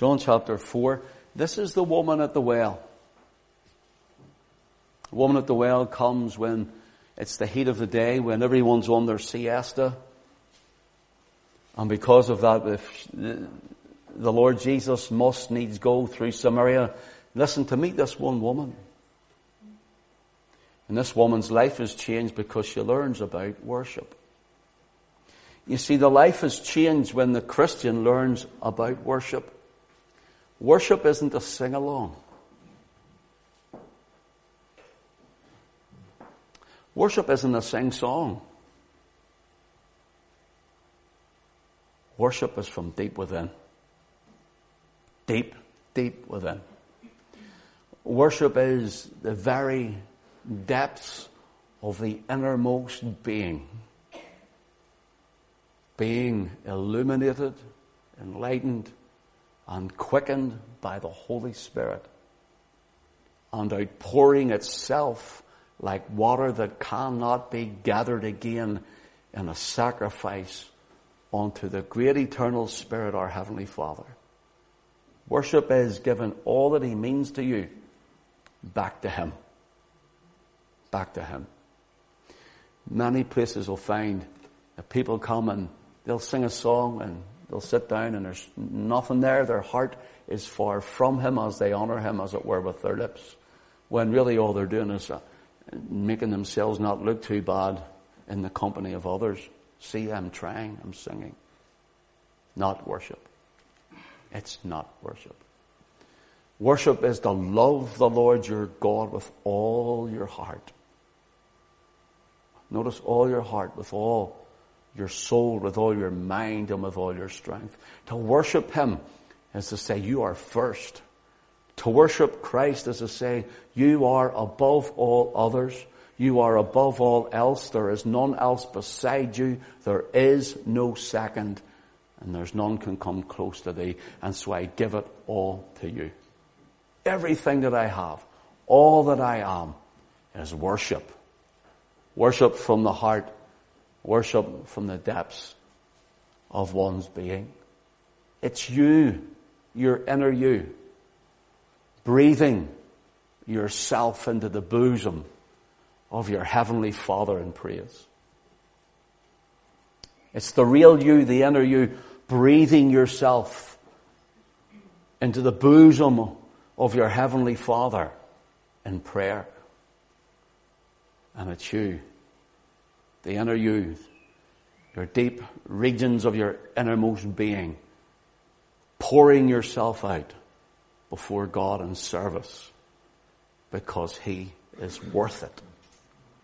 John chapter 4. This is the woman at the well. The woman at the well comes when it's the heat of the day, when everyone's on their siesta. And because of that, if the Lord Jesus must needs go through Samaria, listen to meet this one woman. And this woman's life is changed because she learns about worship. You see, the life is changed when the Christian learns about worship. Worship isn't a sing along. Worship isn't a sing song. Worship is from deep within. Deep, deep within. Worship is the very depths of the innermost being. Being illuminated, enlightened, and quickened by the Holy Spirit. And outpouring itself like water that cannot be gathered again in a sacrifice unto the great eternal Spirit, our Heavenly Father. Worship is giving all that He means to you back to Him. Back to Him. Many places will find that people come and they'll sing a song and they'll sit down and there's nothing there. Their heart is far from Him as they honor Him, as it were, with their lips. When really all they're doing is uh, making themselves not look too bad in the company of others. See, I'm trying, I'm singing. Not worship. It's not worship. Worship is to love the Lord your God with all your heart. Notice all your heart, with all your soul, with all your mind, and with all your strength. To worship Him is to say, You are first. To worship Christ is to say, you are above all others. You are above all else. There is none else beside you. There is no second. And there's none can come close to thee. And so I give it all to you. Everything that I have, all that I am, is worship. Worship from the heart. Worship from the depths of one's being. It's you, your inner you breathing yourself into the bosom of your heavenly Father in praise. It's the real you, the inner you, breathing yourself into the bosom of your heavenly Father in prayer. And it's you, the inner you, your deep regions of your innermost being, pouring yourself out before God in service because He is worth it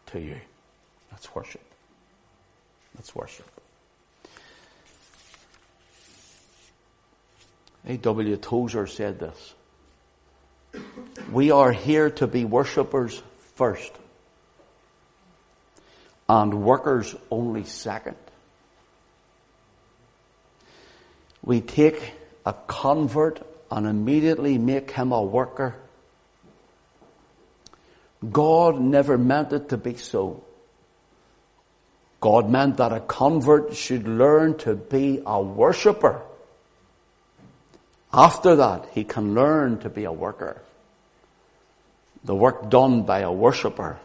to you. That's worship. That's worship. A.W. Tozer said this. We are here to be worshippers first and workers only second. We take a convert and immediately make him a worker. God never meant it to be so. God meant that a convert should learn to be a worshipper. After that, he can learn to be a worker. The work done by a worshipper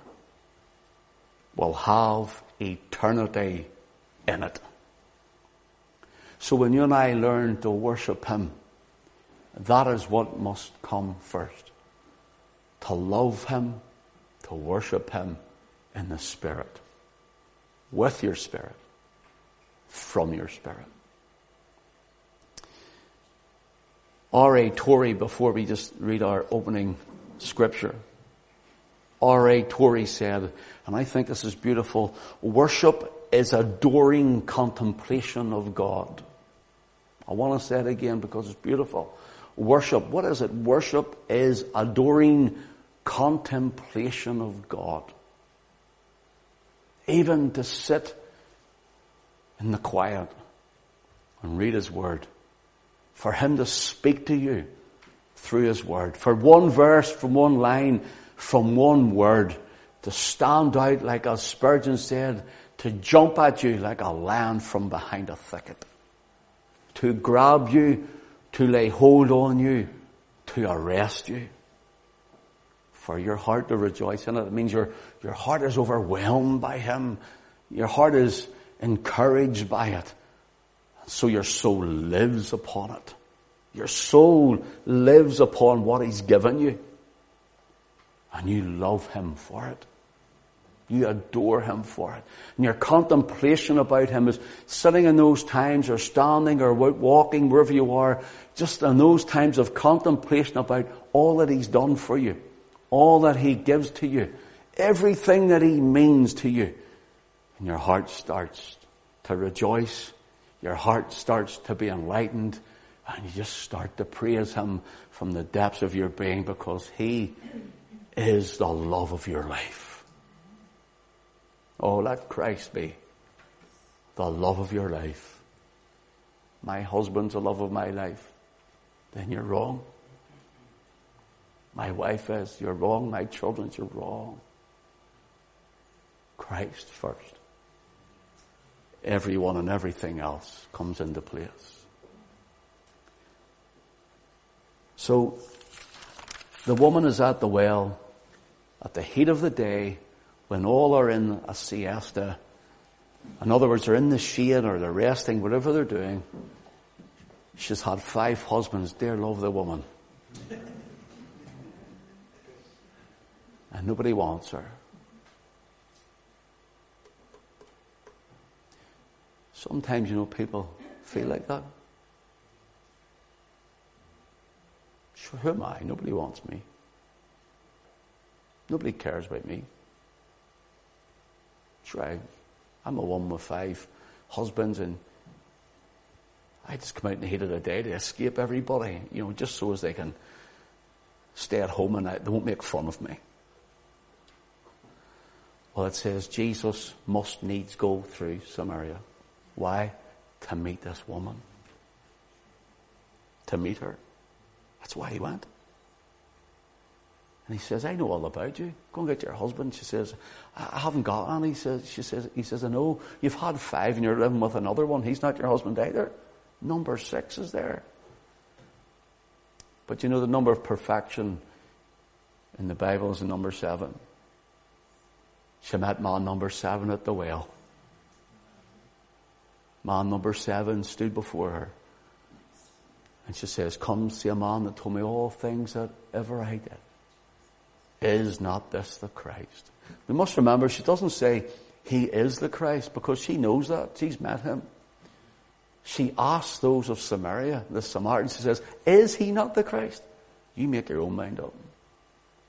will have eternity in it. So when you and I learn to worship him, that is what must come first. To love Him, to worship Him in the Spirit. With your Spirit. From your Spirit. R.A. Torrey, before we just read our opening scripture, R.A. Torrey said, and I think this is beautiful, worship is adoring contemplation of God. I want to say it again because it's beautiful. Worship, what is it? Worship is adoring contemplation of God. Even to sit in the quiet and read His Word. For Him to speak to you through His Word. For one verse, from one line, from one word, to stand out like as Spurgeon said, to jump at you like a lion from behind a thicket. To grab you to lay hold on you, to arrest you. For your heart to rejoice in it. It means your, your heart is overwhelmed by Him. Your heart is encouraged by it. So your soul lives upon it. Your soul lives upon what He's given you. And you love Him for it. You adore Him for it. And your contemplation about Him is sitting in those times or standing or walking wherever you are, just in those times of contemplation about all that He's done for you, all that He gives to you, everything that He means to you. And your heart starts to rejoice. Your heart starts to be enlightened and you just start to praise Him from the depths of your being because He is the love of your life. Oh, let Christ be the love of your life. My husband's the love of my life. Then you're wrong. My wife is, you're wrong. My children's, you're wrong. Christ first. Everyone and everything else comes into place. So, the woman is at the well at the heat of the day when all are in a siesta, in other words, they're in the shade or they're resting, whatever they're doing, she's had five husbands. Dear love the woman. And nobody wants her. Sometimes, you know, people feel like that. Sure, who am I? Nobody wants me. Nobody cares about me. Try. I'm a woman with five husbands and I just come out in the heat of the day to escape everybody, you know, just so as they can stay at home and they won't make fun of me. Well, it says Jesus must needs go through Samaria. Why? To meet this woman. To meet her. That's why he went. And he says, I know all about you. Go and get your husband. She says, I haven't got any. He says, she says, he says, I know. You've had five and you're living with another one. He's not your husband either. Number six is there. But you know the number of perfection in the Bible is the number seven. She met man number seven at the well. Man number seven stood before her. And she says, Come see a man that told me all things that ever I did. Is not this the Christ? We must remember she doesn't say he is the Christ because she knows that. She's met him. She asks those of Samaria, the Samaritans, she says, is he not the Christ? You make your own mind up.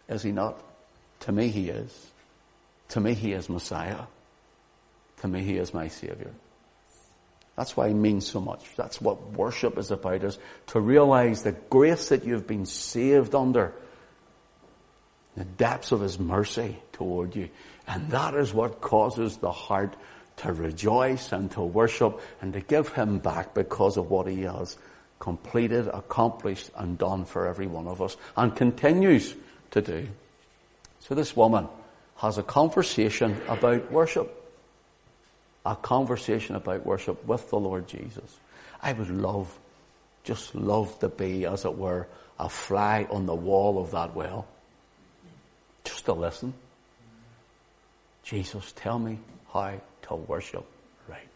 Is he not? To me he is. To me he is Messiah. To me he is my Savior. That's why it means so much. That's what worship is about, is to realize the grace that you've been saved under the depths of his mercy toward you. And that is what causes the heart to rejoice and to worship and to give him back because of what he has completed, accomplished and done for every one of us and continues to do. So this woman has a conversation about worship. A conversation about worship with the Lord Jesus. I would love, just love to be, as it were, a fly on the wall of that well just to listen. Jesus, tell me how to worship right.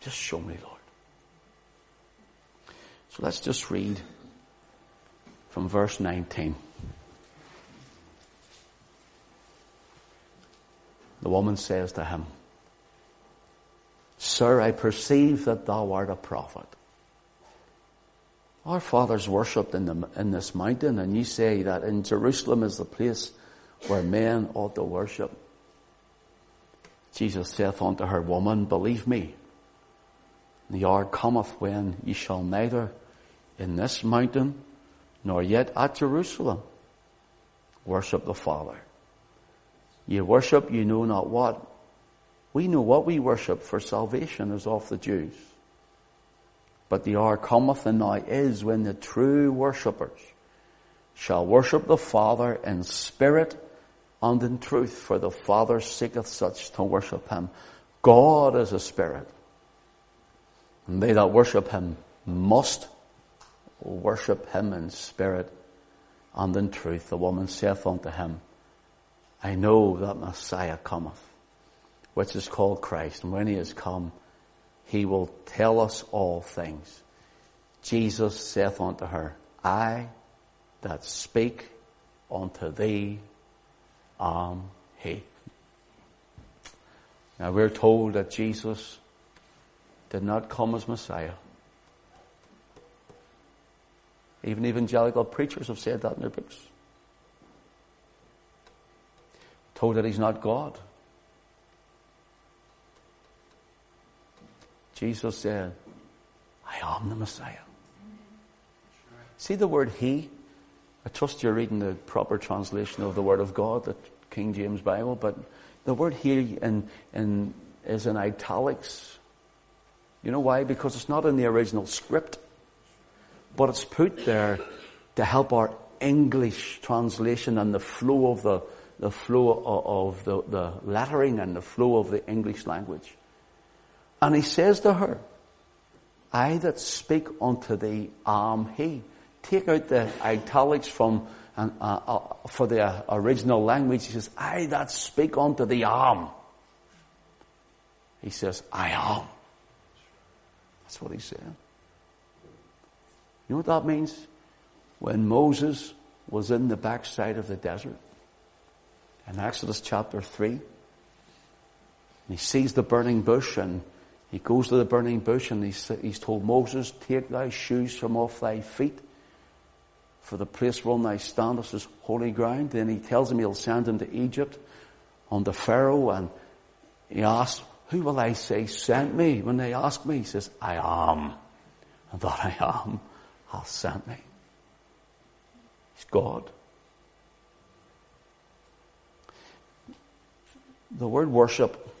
Just show me, Lord. So let's just read from verse 19. The woman says to him, Sir, I perceive that thou art a prophet. Our fathers worshipped in, the, in this mountain, and ye say that in Jerusalem is the place where men ought to worship. Jesus saith unto her, Woman, believe me, the hour cometh when ye shall neither in this mountain nor yet at Jerusalem worship the Father. Ye worship you know not what. We know what we worship, for salvation is of the Jews. But the hour cometh and now is when the true worshippers shall worship the Father in spirit and in truth, for the Father seeketh such to worship him. God is a spirit. And they that worship him must worship him in spirit and in truth. The woman saith unto him, I know that Messiah cometh, which is called Christ, and when he is come, he will tell us all things. Jesus saith unto her, I that speak unto thee am he. Now we're told that Jesus did not come as Messiah. Even evangelical preachers have said that in their books. Told that he's not God. Jesus said, I am the Messiah. See the word he? I trust you're reading the proper translation of the word of God, the King James Bible, but the word he in, in, is in italics. You know why? Because it's not in the original script but it's put there to help our English translation and the flow of the, the flow of the, the lettering and the flow of the English language. And he says to her, I that speak unto thee am he. Take out the italics from uh, uh, for the original language. He says, I that speak unto thee am. He says, I am. That's what he said. You know what that means? When Moses was in the backside of the desert, in Exodus chapter 3, and he sees the burning bush and he goes to the burning bush and he's, he's told Moses, take thy shoes from off thy feet for the place whereon thou standest is holy ground. Then he tells him he'll send him to Egypt under Pharaoh and he asks, who will I say sent me? When they ask me, he says, I am. And that I am hath sent me. He's God. The word worship,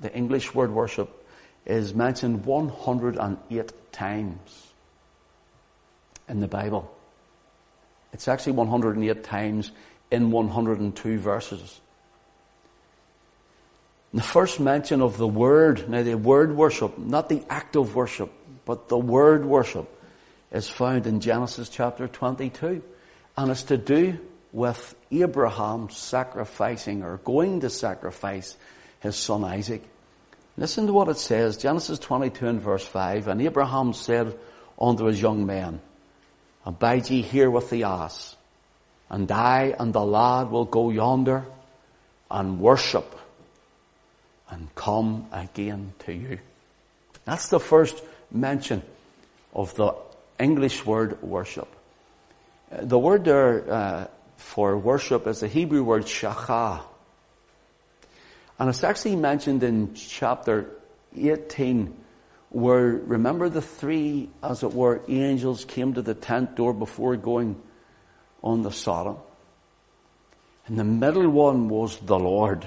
the English word worship, is mentioned 108 times in the Bible. It's actually 108 times in 102 verses. The first mention of the word, now the word worship, not the act of worship, but the word worship, is found in Genesis chapter 22. And it's to do with Abraham sacrificing or going to sacrifice his son Isaac. Listen to what it says, Genesis 22 and verse 5. And Abraham said unto his young men, Abide ye here with the ass, and I and the lad will go yonder and worship and come again to you. That's the first mention of the English word worship. The word there uh, for worship is the Hebrew word shachah. And it's actually mentioned in chapter 18 where, remember the three, as it were, angels came to the tent door before going on the Sodom? And the middle one was the Lord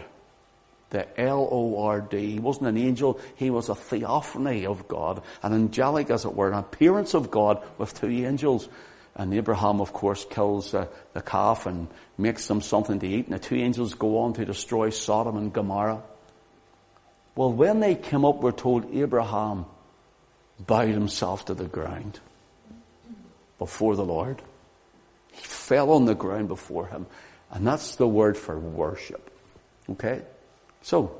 the L-O-R-D. He wasn't an angel, he was a theophany of God, an angelic as it were, an appearance of God with two angels. And Abraham, of course, kills uh, the calf and makes them something to eat, and the two angels go on to destroy Sodom and Gomorrah. Well, when they came up, we're told Abraham bowed himself to the ground before the Lord. He fell on the ground before him. And that's the word for worship. Okay? So,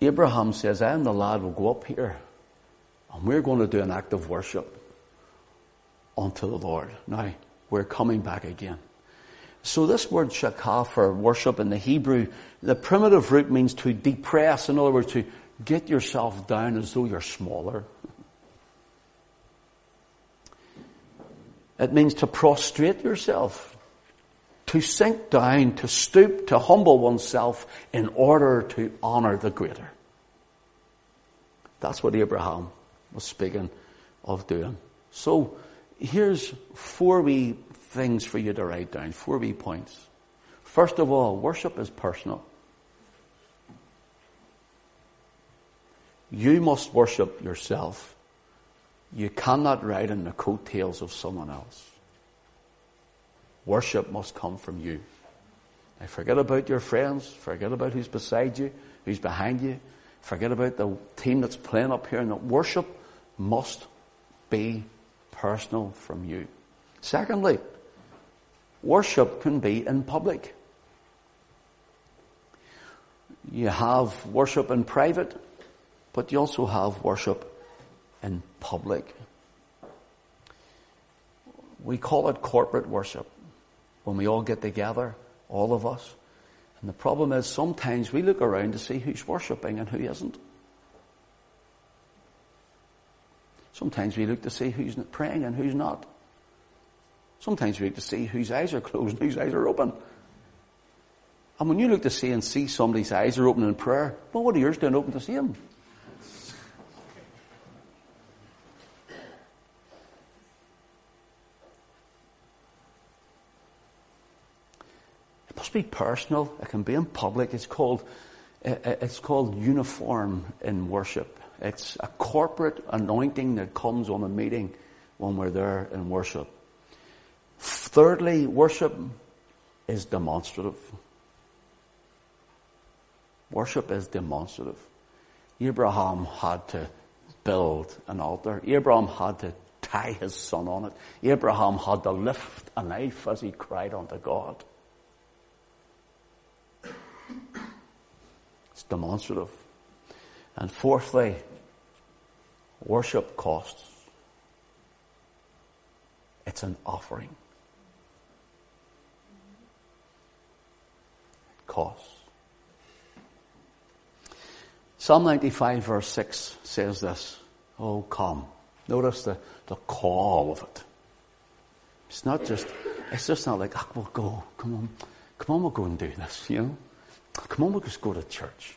Abraham says, I and the lad will go up here and we're going to do an act of worship unto the Lord. Now, we're coming back again. So this word shachah for worship in the Hebrew, the primitive root means to depress. In other words, to get yourself down as though you're smaller. It means to prostrate yourself to sink down, to stoop, to humble oneself in order to honor the greater. That's what Abraham was speaking of doing. So here's four wee things for you to write down, four wee points. First of all, worship is personal. You must worship yourself. You cannot ride in the coattails of someone else. Worship must come from you. Now forget about your friends, forget about who's beside you, who's behind you, Forget about the team that's playing up here and that worship must be personal from you. Secondly, worship can be in public. You have worship in private, but you also have worship in public. We call it corporate worship when we all get together, all of us. And the problem is sometimes we look around to see who's worshipping and who isn't. Sometimes we look to see who's praying and who's not. Sometimes we look to see whose eyes are closed and whose eyes are open. And when you look to see and see somebody's eyes are open in prayer, well, what are yours doing open to see them? It must be personal. It can be in public. It's called, it's called uniform in worship. It's a corporate anointing that comes on a meeting when we're there in worship. Thirdly, worship is demonstrative. Worship is demonstrative. Abraham had to build an altar. Abraham had to tie his son on it. Abraham had to lift a knife as he cried unto God. It's demonstrative. And fourthly, worship costs. It's an offering. It costs. Psalm 95 verse 6 says this, Oh come. Notice the, the call of it. It's not just, it's just not like, oh, we'll go, come on, come on, we'll go and do this, you know. Come on, we'll just go to church.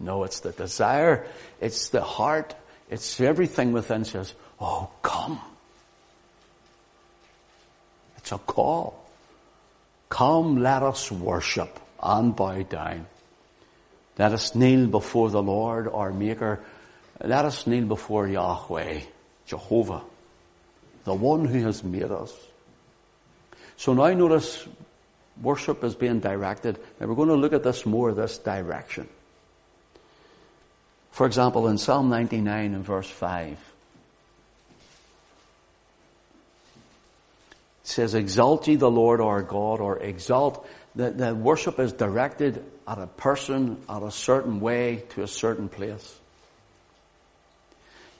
No, it's the desire, it's the heart, it's everything within says, oh, come. It's a call. Come, let us worship and bow down. Let us kneel before the Lord, our Maker. Let us kneel before Yahweh, Jehovah, the one who has made us. So now notice worship is being directed. Now we're going to look at this more, this direction. For example, in Psalm 99 and verse 5, it says, Exalt ye the Lord our God, or exalt. The, the worship is directed at a person, at a certain way, to a certain place.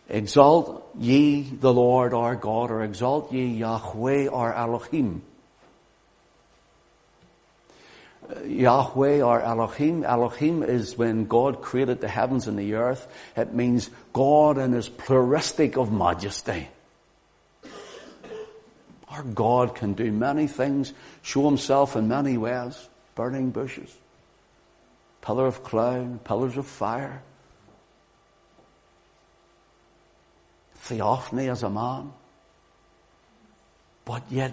Exalt ye the Lord our God, or exalt ye Yahweh our Elohim. Yahweh or Elohim. Elohim is when God created the heavens and the earth. It means God in his pluralistic of majesty. Our God can do many things, show himself in many ways. Burning bushes, pillar of cloud, pillars of fire, theophany as a man. But yet,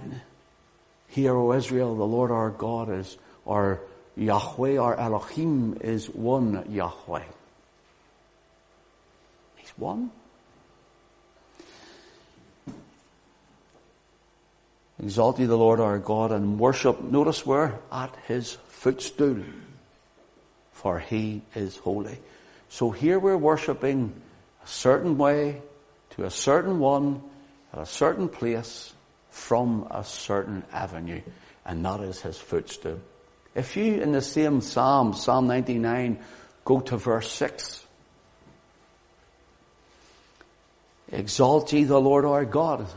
here, O Israel, the Lord our God is, or Yahweh, our Elohim is one Yahweh. He's one. Exalt ye the Lord our God and worship, notice where? At his footstool. For he is holy. So here we're worshipping a certain way, to a certain one, at a certain place, from a certain avenue. And that is his footstool. If you, in the same Psalm, Psalm 99, go to verse 6, Exalt ye the Lord our God.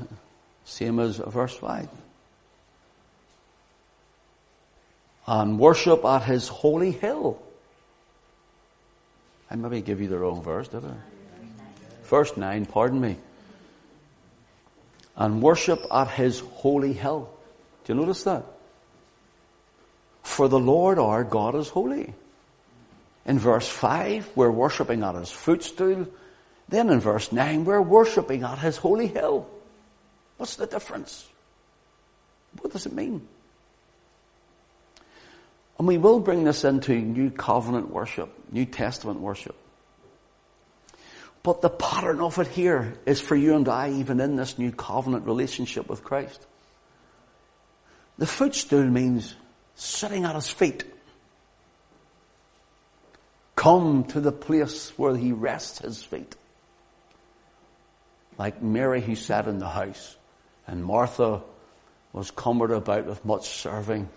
Same as verse 5. And worship at his holy hill. I maybe give you the wrong verse, did I? Verse 9, pardon me. And worship at his holy hill. Do you notice that? For the Lord our God is holy. In verse 5, we're worshipping at his footstool. Then in verse 9, we're worshipping at his holy hill. What's the difference? What does it mean? And we will bring this into New Covenant worship, New Testament worship. But the pattern of it here is for you and I, even in this New Covenant relationship with Christ. The footstool means sitting at his feet. Come to the place where he rests his feet. Like Mary he sat in the house and Martha was cumbered about with much serving.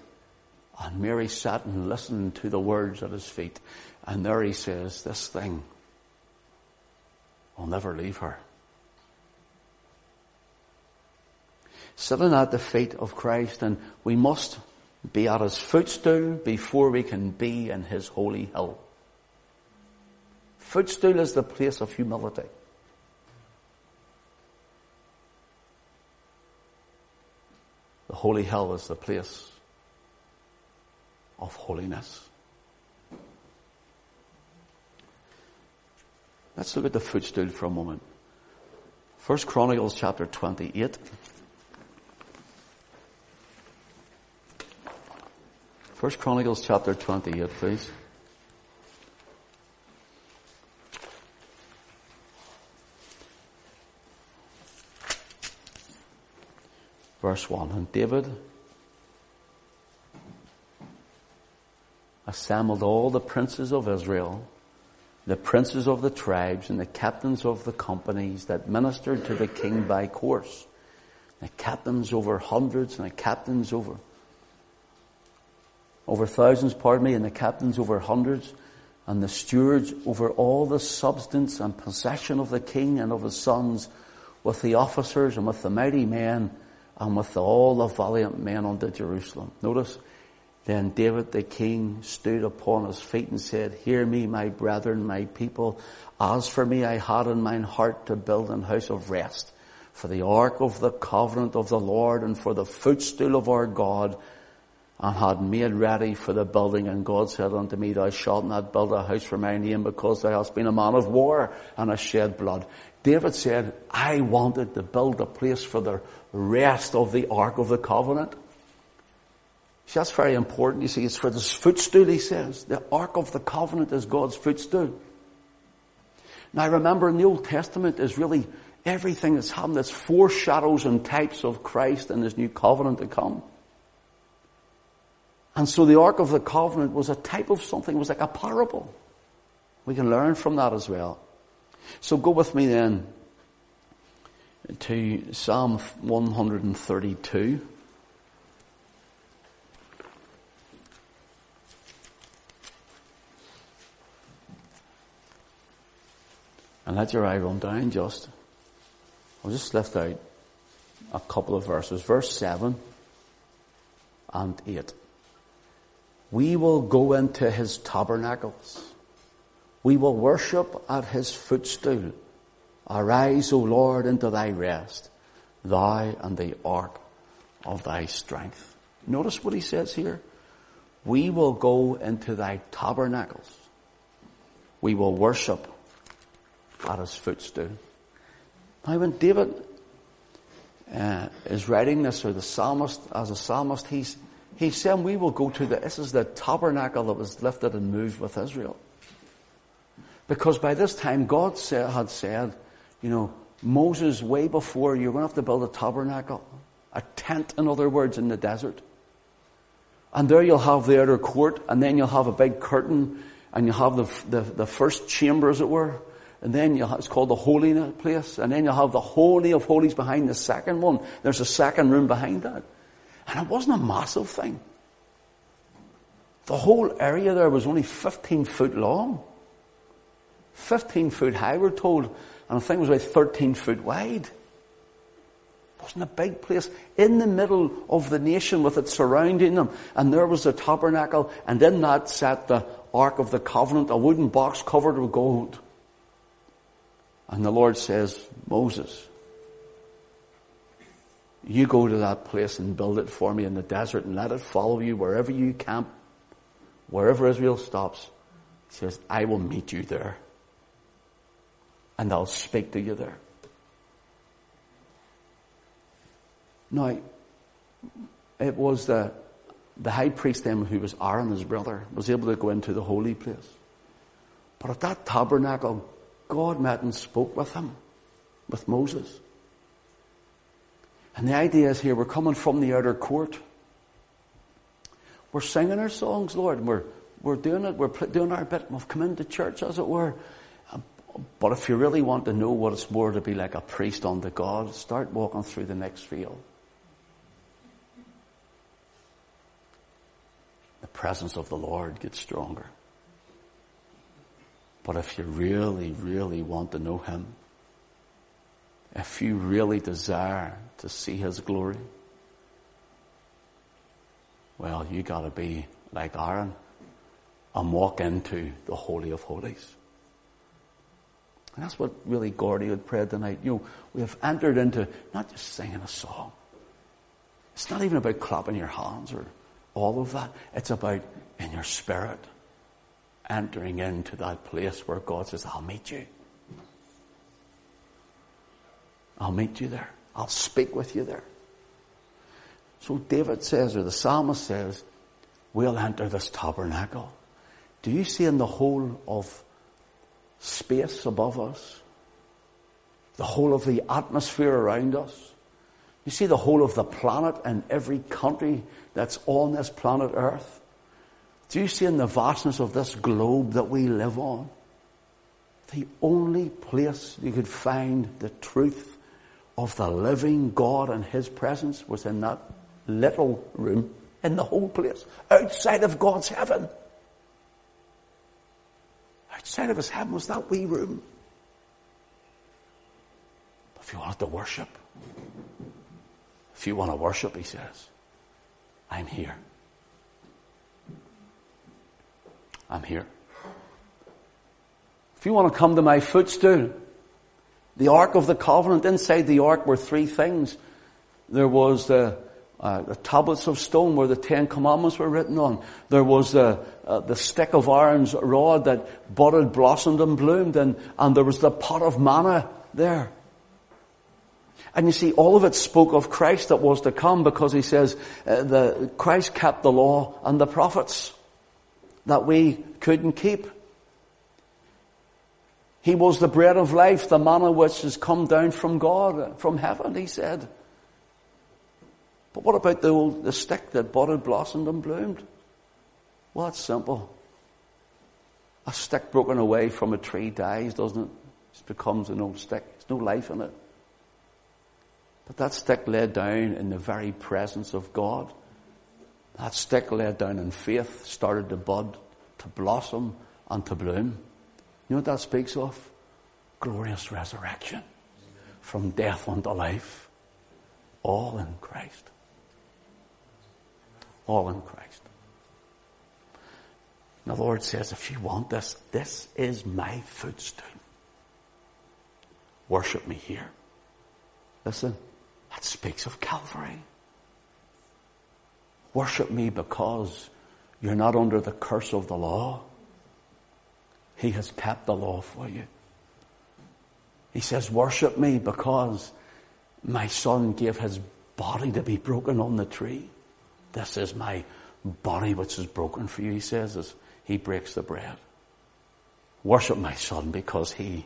And Mary sat and listened to the words at his feet. And there he says, this thing will never leave her. Sitting at the feet of Christ and we must be at his footstool before we can be in his holy hill. Footstool is the place of humility. The holy hill is the place of holiness. Let's look at the footstool for a moment. First Chronicles chapter 28. First Chronicles chapter 28, please. Verse 1. And David assembled all the princes of Israel, the princes of the tribes, and the captains of the companies that ministered to the king by course. The captains over hundreds and the captains over over thousands, pardon me, and the captains over hundreds, and the stewards over all the substance and possession of the king and of his sons, with the officers and with the mighty men, and with all the valiant men unto Jerusalem. Notice, then David the king stood upon his feet and said, Hear me, my brethren, my people. As for me, I had in mine heart to build an house of rest for the ark of the covenant of the Lord and for the footstool of our God and had made ready for the building. And God said unto me, Thou shalt not build a house for my name because thou hast been a man of war and hast shed blood. David said, I wanted to build a place for the rest of the Ark of the Covenant. See, that's very important. You see, it's for this footstool, he says. The Ark of the Covenant is God's footstool. Now remember, in the Old Testament is really everything that's happened that's foreshadows and types of Christ and his new covenant to come. And so the Ark of the Covenant was a type of something, it was like a parable. We can learn from that as well. So go with me then to Psalm 132. And let your eye run down just. I'll just lift out a couple of verses. Verse 7 and 8 we will go into his tabernacles. We will worship at his footstool. Arise, O Lord, into thy rest, thou and the ark of thy strength. Notice what he says here. We will go into thy tabernacles. We will worship at his footstool. Now when David uh, is writing this, or the psalmist, as a psalmist, he's, He's saying we will go to the, this is the tabernacle that was lifted and moved with Israel. Because by this time God said, had said, you know, Moses way before, you're going to have to build a tabernacle. A tent, in other words, in the desert. And there you'll have the outer court, and then you'll have a big curtain, and you'll have the, the, the first chamber, as it were. And then you'll have, it's called the holy place, and then you'll have the holy of holies behind the second one. There's a second room behind that. And it wasn't a massive thing. The whole area there was only 15 foot long. 15 foot high, we're told. And the thing was about 13 foot wide. It wasn't a big place. In the middle of the nation with it surrounding them. And there was the tabernacle. And in that sat the Ark of the Covenant, a wooden box covered with gold. And the Lord says, Moses, you go to that place and build it for me in the desert and let it follow you wherever you camp, wherever Israel stops. He says, I will meet you there. And I'll speak to you there. Now, it was the, the high priest then who was Aaron, his brother, was able to go into the holy place. But at that tabernacle, God met and spoke with him, with Moses. And the idea is here, we're coming from the outer court. We're singing our songs, Lord, and we're we're doing it, we're doing our bit, we've come into church as it were. Um, but if you really want to know what it's more to be like a priest unto God, start walking through the next field. The presence of the Lord gets stronger. But if you really, really want to know Him, if you really desire to see His glory, well, you gotta be like Aaron and walk into the Holy of Holies. And that's what really Gordy had prayed tonight. You know, we have entered into not just singing a song. It's not even about clapping your hands or all of that. It's about in your spirit entering into that place where God says, I'll meet you. I'll meet you there. I'll speak with you there. So David says, or the psalmist says, we'll enter this tabernacle. Do you see in the whole of space above us? The whole of the atmosphere around us? You see the whole of the planet and every country that's on this planet Earth? Do you see in the vastness of this globe that we live on? The only place you could find the truth of the living God and His presence was in that little room in the whole place, outside of God's heaven. Outside of His heaven was that wee room. If you wanted to worship, if you want to worship, He says, I'm here. I'm here. If you want to come to my footstool, the Ark of the Covenant, inside the Ark were three things. There was the, uh, the tablets of stone where the Ten Commandments were written on. There was the, uh, the stick of Aaron's rod that budded, blossomed and bloomed and, and there was the pot of manna there. And you see, all of it spoke of Christ that was to come because he says, uh, the, Christ kept the law and the prophets that we couldn't keep. He was the bread of life, the manna which has come down from God, from heaven, he said. But what about the old, the stick that budded, blossomed and bloomed? Well, it's simple. A stick broken away from a tree dies, doesn't it? It becomes an old stick. There's no life in it. But that stick laid down in the very presence of God that stick laid down in faith started to bud, to blossom, and to bloom. You know what that speaks of? Glorious resurrection from death unto life. All in Christ. All in Christ. Now the Lord says, if you want this, this is my footstool. Worship me here. Listen, that speaks of Calvary. Worship me because you're not under the curse of the law. He has kept the law for you. He says, worship me because my son gave his body to be broken on the tree. This is my body which is broken for you, he says, as he breaks the bread. Worship my son because he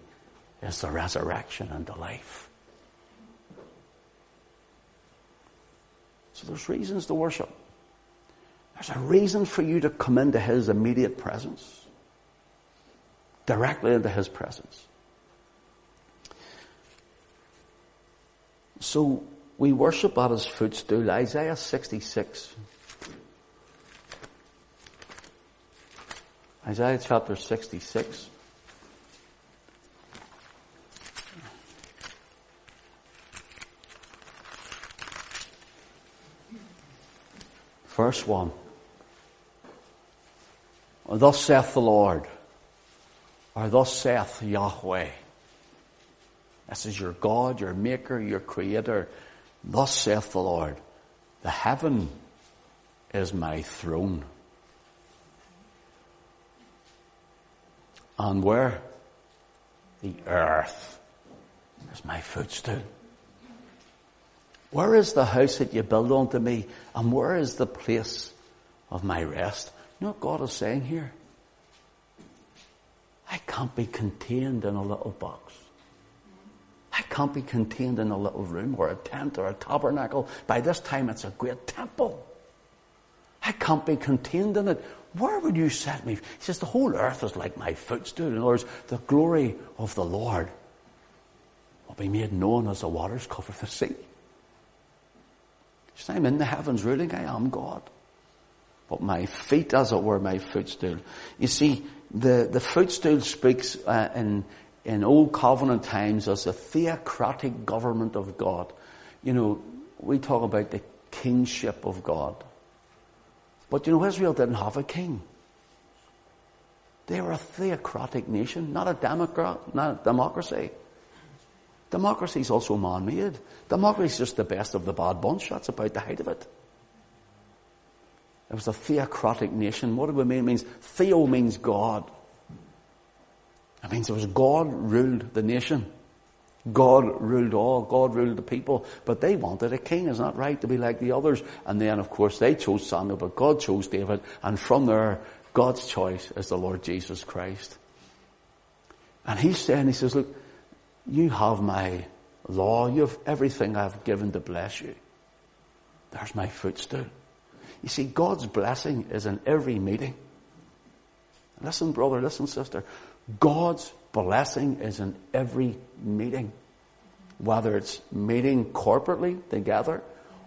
is the resurrection and the life. So there's reasons to worship. There's a reason for you to come into His immediate presence. Directly into His presence. So we worship at His footstool. Isaiah 66. Isaiah chapter 66. Verse 1. Thus saith the Lord, or thus saith Yahweh. This is your God, your maker, your creator. Thus saith the Lord, the heaven is my throne. And where? The earth is my footstool. Where is the house that you build unto me? And where is the place of my rest? You know what God is saying here? I can't be contained in a little box. I can't be contained in a little room or a tent or a tabernacle. By this time it's a great temple. I can't be contained in it. where would you set me? He says, the whole earth is like my footstool. In other words, the glory of the Lord will be made known as the waters cover the sea. He says, I'm in the heavens ruling, I am God. But my feet, as it were, my footstool. You see, the, the footstool speaks uh, in, in Old Covenant times as a theocratic government of God. You know, we talk about the kingship of God. But you know, Israel didn't have a king. They were a theocratic nation, not a democrat, not a democracy. Democracy is also man-made. Democracy is just the best of the bad bunch. That's about the height of it. It was a theocratic nation. What do we mean? It means theo means God. It means it was God ruled the nation. God ruled all. God ruled the people. But they wanted a king. It's not right to be like the others. And then, of course, they chose Samuel, but God chose David. And from there, God's choice is the Lord Jesus Christ. And he's saying, he says, look, you have my law. You have everything I've given to bless you. There's my footstool. You see, God's blessing is in every meeting. Listen, brother, listen, sister. God's blessing is in every meeting. Whether it's meeting corporately together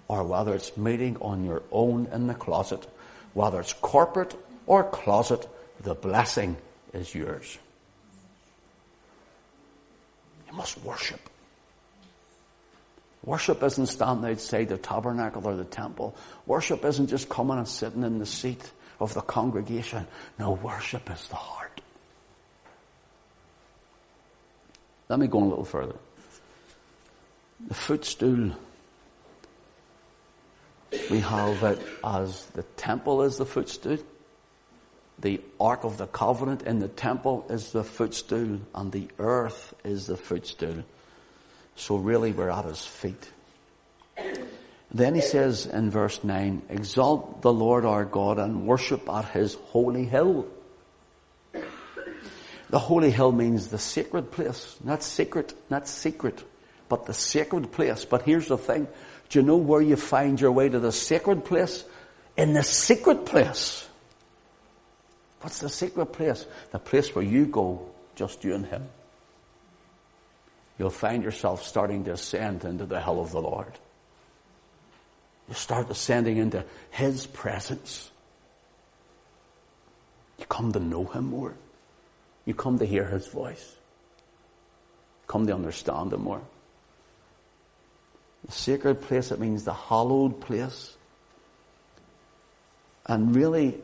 or whether it's meeting on your own in the closet. Whether it's corporate or closet, the blessing is yours. You must worship. Worship isn't standing outside the tabernacle or the temple. Worship isn't just coming and sitting in the seat of the congregation. No, worship is the heart. Let me go a little further. The footstool, we have it as the temple is the footstool. The Ark of the Covenant in the temple is the footstool and the earth is the footstool. So really we're at his feet. Then he says in verse 9, exalt the Lord our God and worship at his holy hill. The holy hill means the sacred place. Not secret, not secret, but the sacred place. But here's the thing. Do you know where you find your way to the sacred place? In the secret place. What's the secret place? The place where you go, just you and him. You'll find yourself starting to ascend into the hell of the Lord. You start ascending into His presence. You come to know Him more. You come to hear His voice. Come to understand Him more. The sacred place, it means the hallowed place. And really,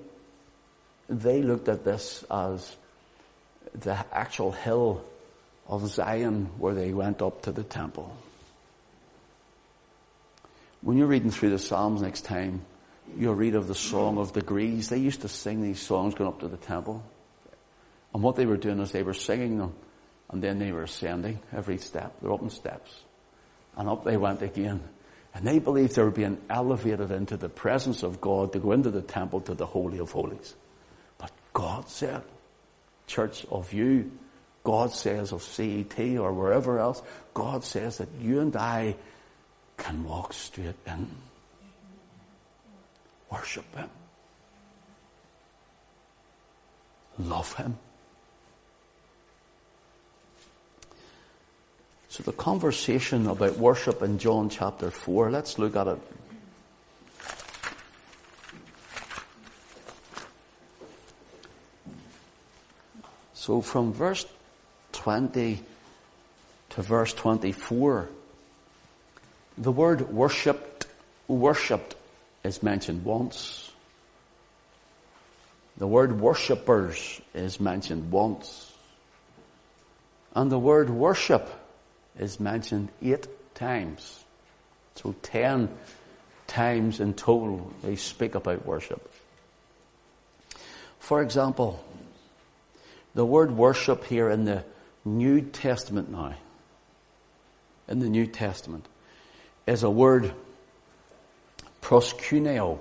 they looked at this as the actual hill of Zion where they went up to the temple. When you're reading through the Psalms next time, you'll read of the Song of Degrees. They used to sing these songs going up to the temple. And what they were doing is they were singing them and then they were ascending every step. They're up in steps. And up they went again. And they believed they were being elevated into the presence of God to go into the temple to the Holy of Holies. But God said, Church of you, God says of CET or wherever else, God says that you and I can walk straight in. Worship Him. Love Him. So the conversation about worship in John chapter 4, let's look at it. So from verse 20 to verse 24, the word worshipped, worshipped is mentioned once. The word worshippers is mentioned once. And the word worship is mentioned eight times. So ten times in total they speak about worship. For example, the word worship here in the New Testament now, in the New Testament, is a word proskuneo.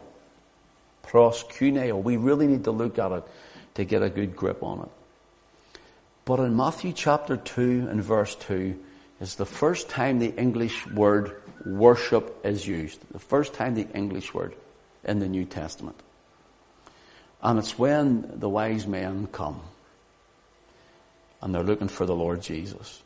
Proskuneo. We really need to look at it to get a good grip on it. But in Matthew chapter 2 and verse 2, is the first time the English word worship is used. The first time the English word in the New Testament. And it's when the wise men come and they're looking for the Lord Jesus.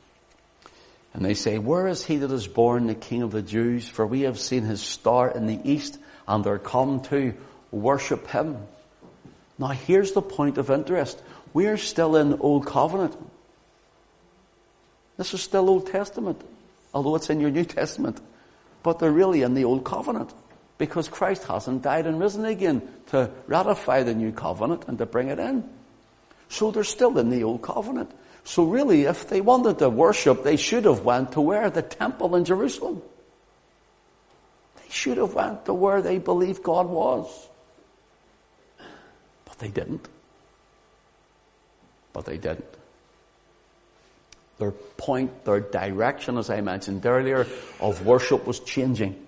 And they say, where is he that is born the King of the Jews? For we have seen his star in the east and are come to worship him. Now here's the point of interest. We're still in Old Covenant. This is still Old Testament, although it's in your New Testament. But they're really in the Old Covenant because Christ hasn't died and risen again to ratify the New Covenant and to bring it in. So they're still in the Old Covenant. So really, if they wanted to worship, they should have went to where? The temple in Jerusalem. They should have went to where they believed God was. But they didn't. But they didn't. Their point, their direction, as I mentioned earlier, of worship was changing.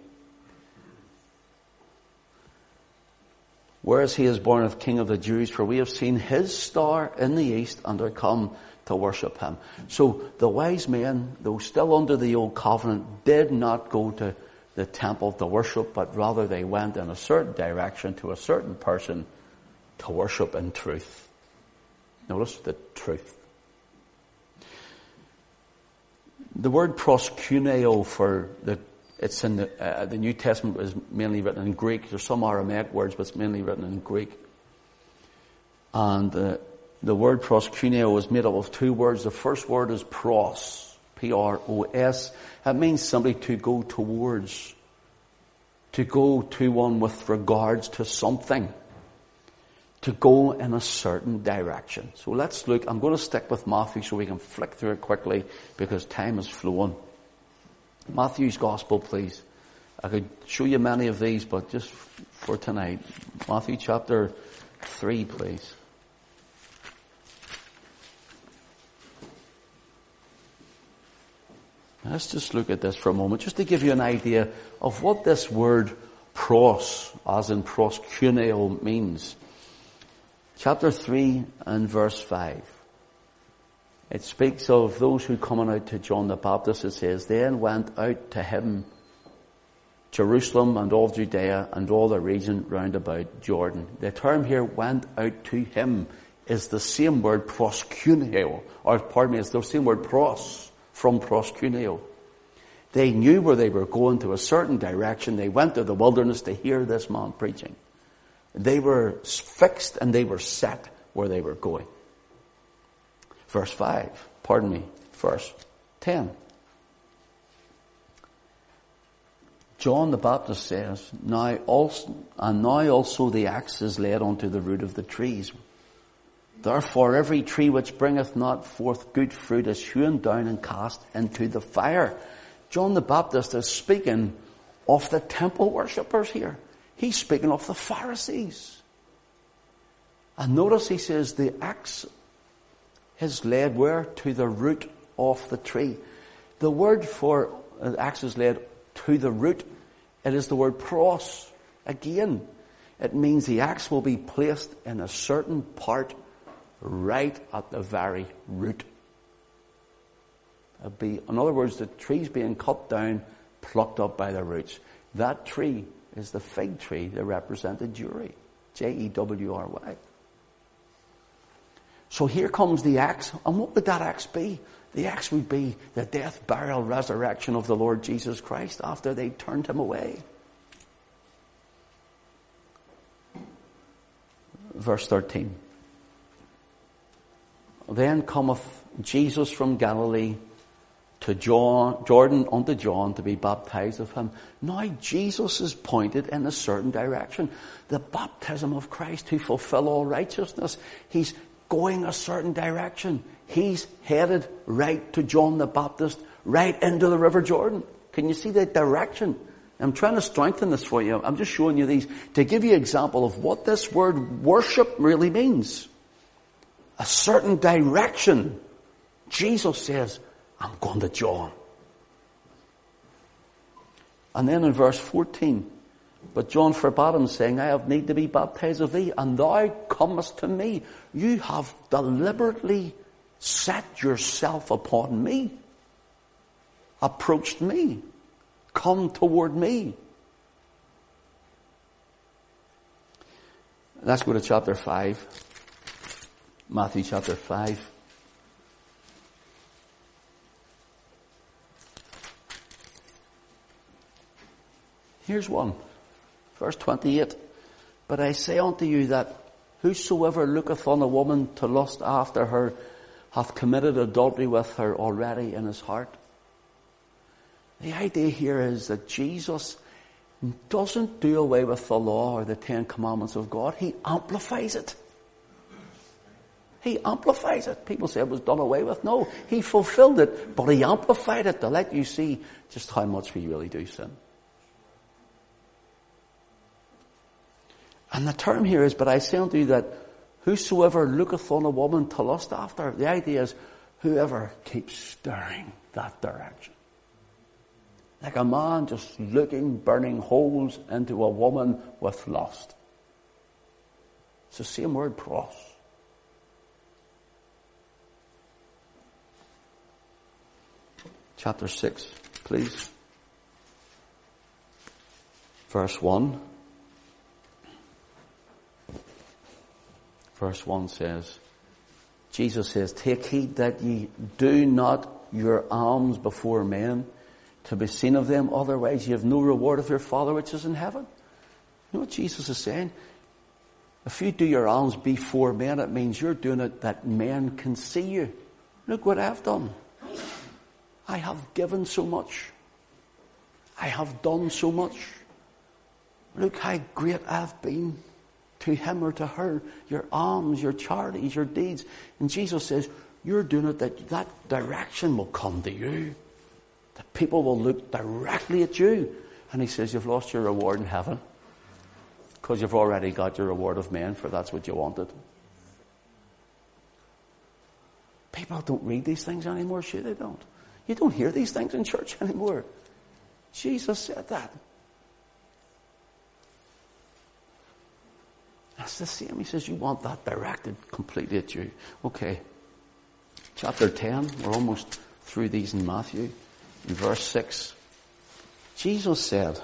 Whereas he is born of King of the Jews, for we have seen his star in the east and are come to worship him. So the wise men, though still under the old covenant, did not go to the temple to worship, but rather they went in a certain direction to a certain person to worship in truth. Notice the truth. The word proskuneo for the, it's in the, uh, the New Testament is mainly written in Greek. There's some Aramaic words, but it's mainly written in Greek. And uh, the word proskuneo is made up of two words. The first word is pros, P-R-O-S. It means simply to go towards, to go to one with regards to something, to go in a certain direction. So let's look, I'm going to stick with Matthew so we can flick through it quickly because time is flowing. Matthew's Gospel, please. I could show you many of these, but just for tonight, Matthew chapter 3, please. Let's just look at this for a moment, just to give you an idea of what this word pros, as in proskuneo, means. Chapter 3 and verse 5. It speaks of those who coming out to John the Baptist. It says, then went out to him Jerusalem and all Judea and all the region round about Jordan. The term here went out to him is the same word proskuneo, or pardon me, it's the same word pros from proskuneo. They knew where they were going to a certain direction. They went to the wilderness to hear this man preaching. They were fixed and they were set where they were going. Verse 5, pardon me, verse 10. John the Baptist says, now also, and now also the axe is laid onto the root of the trees. Therefore every tree which bringeth not forth good fruit is hewn down and cast into the fire. John the Baptist is speaking of the temple worshippers here. He's speaking of the Pharisees. And notice he says the axe is laid where? To the root of the tree. The word for uh, axe is laid to the root. It is the word pros. Again, it means the axe will be placed in a certain part right at the very root. It'd be, in other words, the tree's being cut down, plucked up by the roots. That tree is the fig tree that represented Jewry. J-E-W-R-Y. So here comes the axe. And what would that axe be? The axe would be the death, burial, resurrection of the Lord Jesus Christ after they turned him away. Verse 13. Then cometh Jesus from Galilee to John, Jordan unto John to be baptized of him. Now Jesus is pointed in a certain direction. The baptism of Christ to fulfill all righteousness. He's going a certain direction. He's headed right to John the Baptist, right into the River Jordan. Can you see the direction? I'm trying to strengthen this for you. I'm just showing you these to give you an example of what this word worship really means a certain direction, Jesus says, I'm going to John. And then in verse 14, but John forbade him, saying, I have need to be baptized of thee, and thou comest to me. You have deliberately set yourself upon me, approached me, come toward me. Let's go to chapter 5. Matthew chapter 5. Here's one. Verse 28. But I say unto you that whosoever looketh on a woman to lust after her hath committed adultery with her already in his heart. The idea here is that Jesus doesn't do away with the law or the Ten Commandments of God. He amplifies it. He amplifies it. People say it was done away with. No, he fulfilled it, but he amplified it to let you see just how much we really do sin. And the term here is, but I say unto you that whosoever looketh on a woman to lust after, the idea is whoever keeps stirring that direction. Like a man just looking, burning holes into a woman with lust. It's the same word, pros. Chapter 6, please. Verse 1. Verse 1 says, Jesus says, Take heed that ye do not your alms before men to be seen of them, otherwise you have no reward of your Father which is in heaven. You know what Jesus is saying? If you do your alms before men, it means you're doing it that men can see you. Look what I've done. I have given so much. I have done so much. Look how great I've been to him or to her. Your alms, your charities, your deeds. And Jesus says, you're doing it that that direction will come to you. That people will look directly at you. And he says, You've lost your reward in heaven. Because you've already got your reward of men, for that's what you wanted. People don't read these things anymore, sure they don't. You don't hear these things in church anymore. Jesus said that. That's the same. He says, you want that directed completely at you. Okay. Chapter 10, we're almost through these in Matthew in verse 6, Jesus said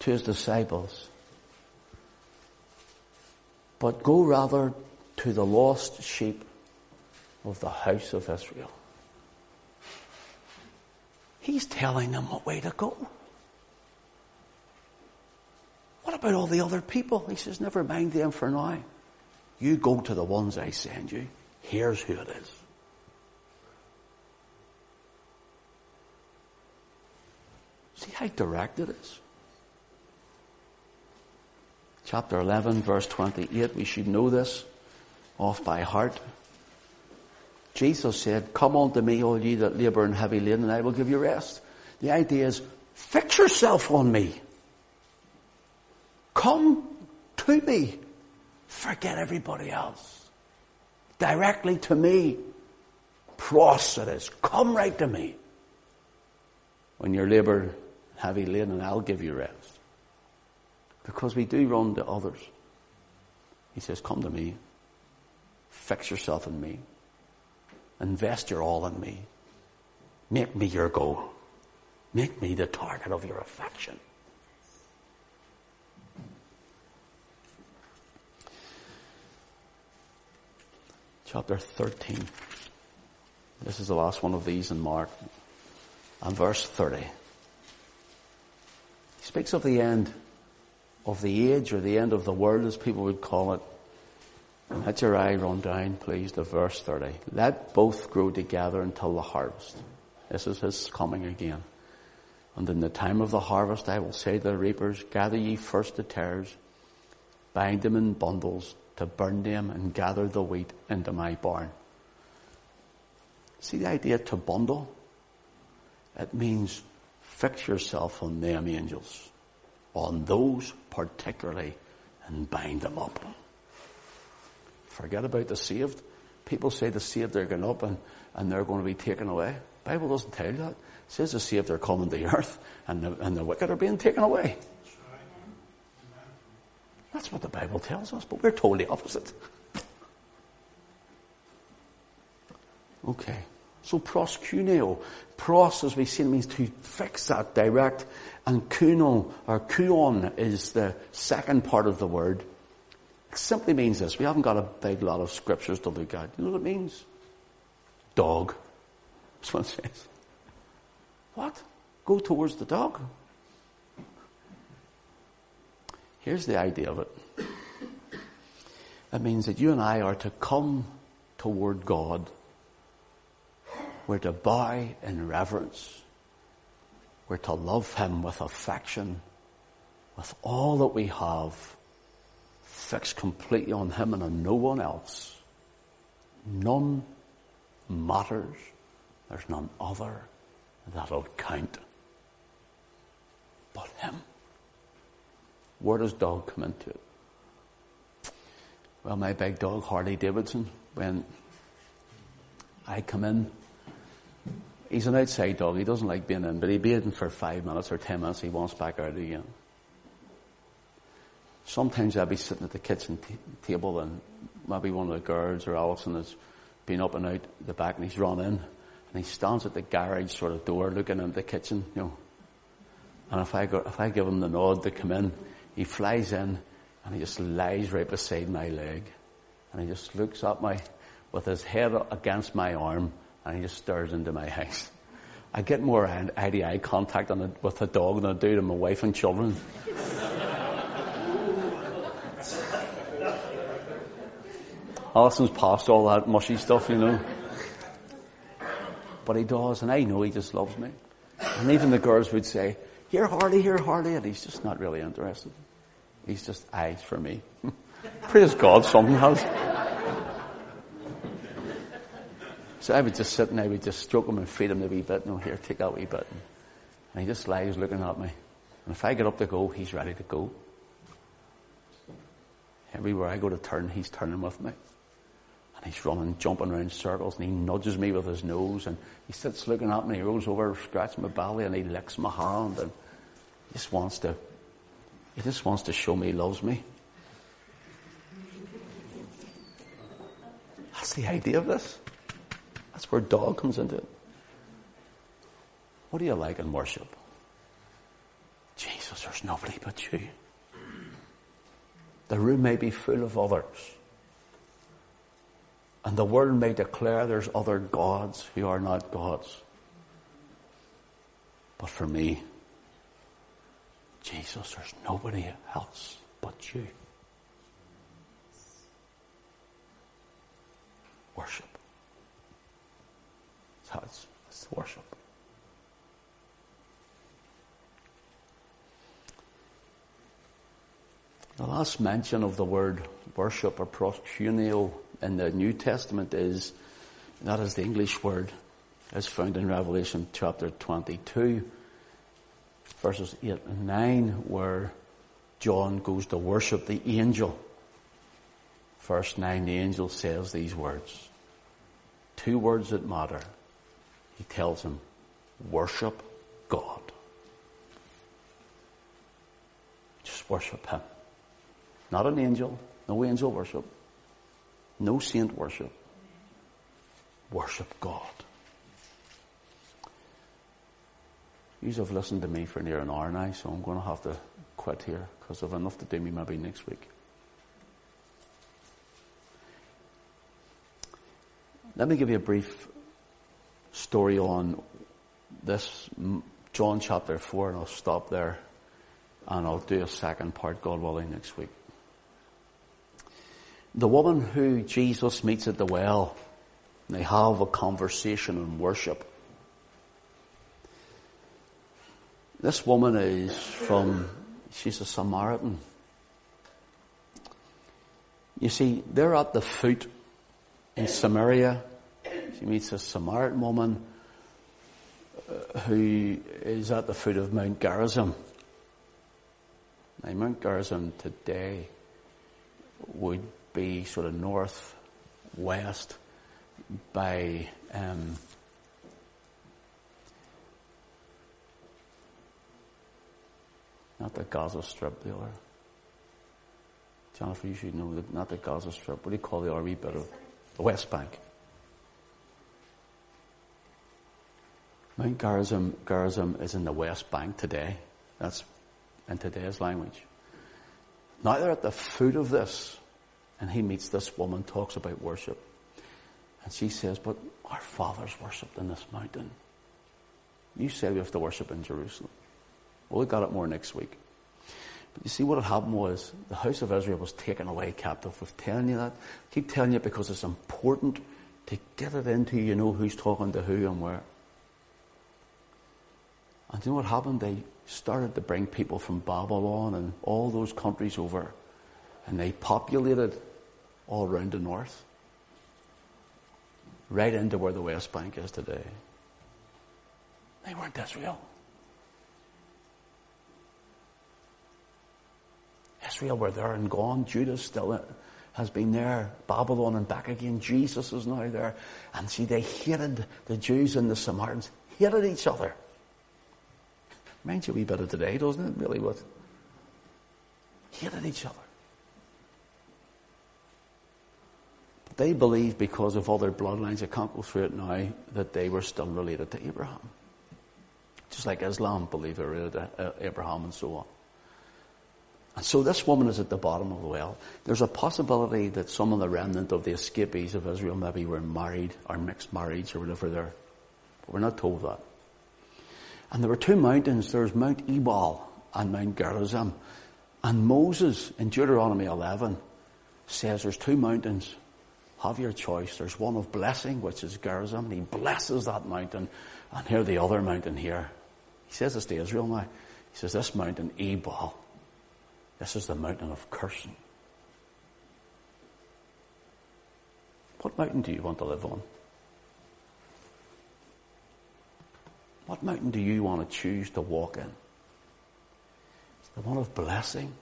to his disciples, but go rather to the lost sheep of the house of Israel. He's telling them what way to go. What about all the other people? He says, never mind them for now. You go to the ones I send you. Here's who it is. See how direct it is. Chapter 11, verse 28, we should know this off by heart. Jesus said, Come unto me, all ye that labour and heavy laden, and I will give you rest. The idea is, fix yourself on me. Come to me. Forget everybody else. Directly to me. Pros it is. Come right to me. When your labour heavy laden and I'll give you rest. Because we do run to others. He says, come to me. Fix yourself in me. Invest your all in me. Make me your goal. Make me the target of your affection. Chapter 13. This is the last one of these in Mark. And verse 30 He speaks of the end of the age or the end of the world as people would call it. Let your eye run down, please, to verse 30. Let both grow together until the harvest. This is his coming again. And in the time of the harvest I will say to the reapers, gather ye first the tares, bind them in bundles to burn them and gather the wheat into my barn. See the idea to bundle? It means Fix yourself on them angels, on those particularly, and bind them up. Forget about the saved. People say the saved are going up and, and they're going to be taken away. The Bible doesn't tell you that. It says the saved are coming to the earth and the, and the wicked are being taken away. That's what the Bible tells us, but we're totally opposite. Okay. So proskuneo, pros as we see means to fix that direct, and kuno or kuon is the second part of the word. Simply means this. We haven't got a big lot of scriptures to look at. You know what it means? Dog. That's what it says. What? Go towards the dog. Here's the idea of it. It means that you and I are to come toward God. We're to bow in reverence. We're to love Him with affection, with all that we have, fixed completely on Him and on no one else. None matters. There's none other that'll count but Him. Where does dog come into it? Well, my big dog, Harley Davidson, when I come in, he's an outside dog. He doesn't like being in, but he'll be in for five minutes or ten minutes. He wants back out again. Sometimes I'd be sitting at the kitchen t- table and maybe one of the girls or Alison has been up and out the back and he's run in and he stands at the garage sort of door looking into the kitchen, you know. And if I go, if I give him the nod to come in, he flies in and he just lies right beside my leg. And he just looks at me with his head against my arm and he just stares into my eyes. I get more eye-to-eye contact on with the dog than I do to my wife and children. Alison's past all that mushy stuff, you know. But he does, and I know he just loves me. And even the girls would say, here Harley, here Harley, and he's just not really interested. He's just eyes for me. Praise God, something has. So I would just sit and I would just stroke him and feed him a wee bit. No, here, take that wee bit. And he just lies looking at me. And if I get up to go, he's ready to go. Everywhere I go to turn, he's turning with me. He's running, jumping around circles, and he nudges me with his nose, and he sits looking at me, he rolls over, scratches my belly, and he licks my hand, and he just wants to he just wants to show me he loves me. That's the idea of this. That's where dog comes into it. What do you like in worship? Jesus, there's nobody but you. The room may be full of others. And the world may declare there's other gods who are not gods. But for me, Jesus, there's nobody else but you. Worship. That's worship. The last mention of the word worship or proskuneo in the New Testament is, that is the English word, as found in Revelation chapter 22 verses 8 and 9 where John goes to worship the angel. Verse 9, the angel says these words. Two words that matter. He tells him, worship God. Just worship Him. Not an angel, no angel worship, no saint worship. Worship God. You have listened to me for near an hour now, so I'm going to have to quit here because I've enough to do me maybe next week. Let me give you a brief story on this John chapter 4 and I'll stop there and I'll do a second part, God willing, next week. The woman who Jesus meets at the well, they have a conversation and worship. This woman is from, she's a Samaritan. You see, they're at the foot in Samaria. She meets a Samaritan woman uh, who is at the foot of Mount Gerizim. Now, Mount Gerizim today would be sort of north west by um, Not the Gaza Strip, the other. Jennifer, you should know, that not the Gaza Strip. What do you call the other bit of the West Bank? Mount Gerizim, Gerizim is in the West Bank today. That's in today's language. Now they're at the foot of this, and he meets this woman, talks about worship. And she says, But our fathers worshipped in this mountain. You say we have to worship in Jerusalem. Well, look at it more next week. But you see, what had happened was the house of Israel was taken away captive. We're telling you that. I keep telling you because it's important to get it into you know who's talking to who and where. And you know what happened? They started to bring people from Babylon and all those countries over. And they populated all around the north. Right into where the West Bank is today. They weren't Israel. Israel were there and gone. Judah still has been there. Babylon and back again. Jesus is now there. And see, they hated the Jews and the Samaritans, hated each other. Reminds you a wee bit of today, doesn't it? Really what? Hated each other. They believed because of other bloodlines, I can't go through it now, that they were still related to Abraham. Just like Islam believe they're related to uh, Abraham and so on. And so this woman is at the bottom of the well. There's a possibility that some of the remnant of the escapees of Israel maybe were married or mixed marriage or whatever there. But we're not told that. And there were two mountains. There's Mount Ebal and Mount Gerizim. And Moses in Deuteronomy 11 says there's two mountains. Have your choice. There's one of blessing, which is Gerizim. And he blesses that mountain. And here the other mountain here. He says this to Israel now. He says this mountain, Ebal. This is the mountain of cursing. What mountain do you want to live on? What mountain do you want to choose to walk in? The one of blessing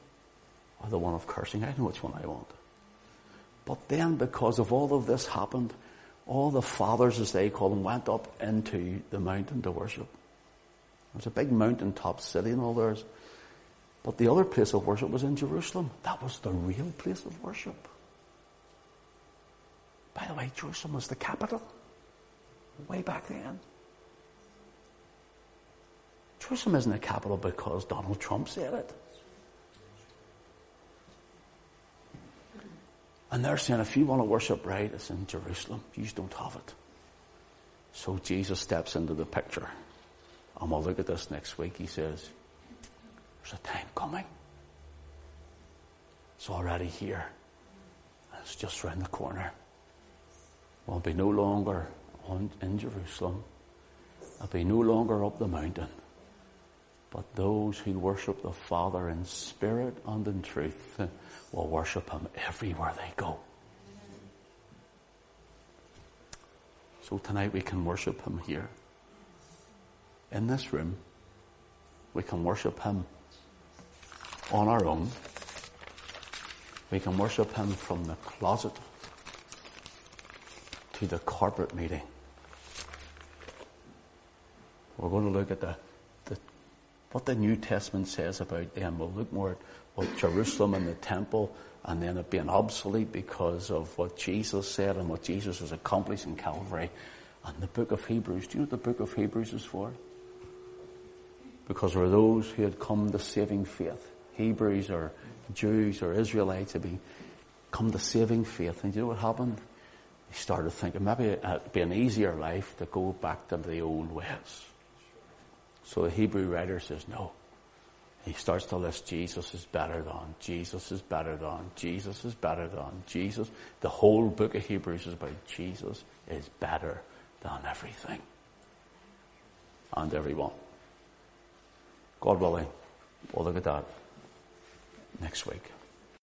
or the one of cursing? I know which one I want. But then because of all of this happened, all the fathers, as they call them, went up into the mountain to worship. There's a big mountaintop city and all theirs. But the other place of worship was in Jerusalem. That was the real place of worship. By the way, Jerusalem was the capital way back then. Jerusalem isn't a capital because Donald Trump said it. And they're saying if you want to worship right, it's in Jerusalem. You just don't have it. So Jesus steps into the picture. And we'll look at this next week. He says, There's a time coming. It's already here. It's just round the corner. We'll be no longer on, in Jerusalem. I'll be no longer up the mountain. But those who worship the Father in spirit and in truth will worship Him everywhere they go. So tonight we can worship Him here. In this room, we can worship Him on our own. We can worship Him from the closet to the corporate meeting. We're going to look at the what the New Testament says about them. We'll look more at what Jerusalem and the temple and then it being obsolete because of what Jesus said and what Jesus has accomplished in Calvary. And the book of Hebrews, do you know what the book of Hebrews is for? Because are those who had come to saving faith. Hebrews or Jews or Israelites had been, come to saving faith. And you know what happened? They started thinking maybe it'd be an easier life to go back to the old ways. So the Hebrew writer says, no. He starts to list Jesus is better than, Jesus is better than, Jesus is better than, Jesus. The whole book of Hebrews is about Jesus is better than everything. And everyone. God willing, we'll look at that next week.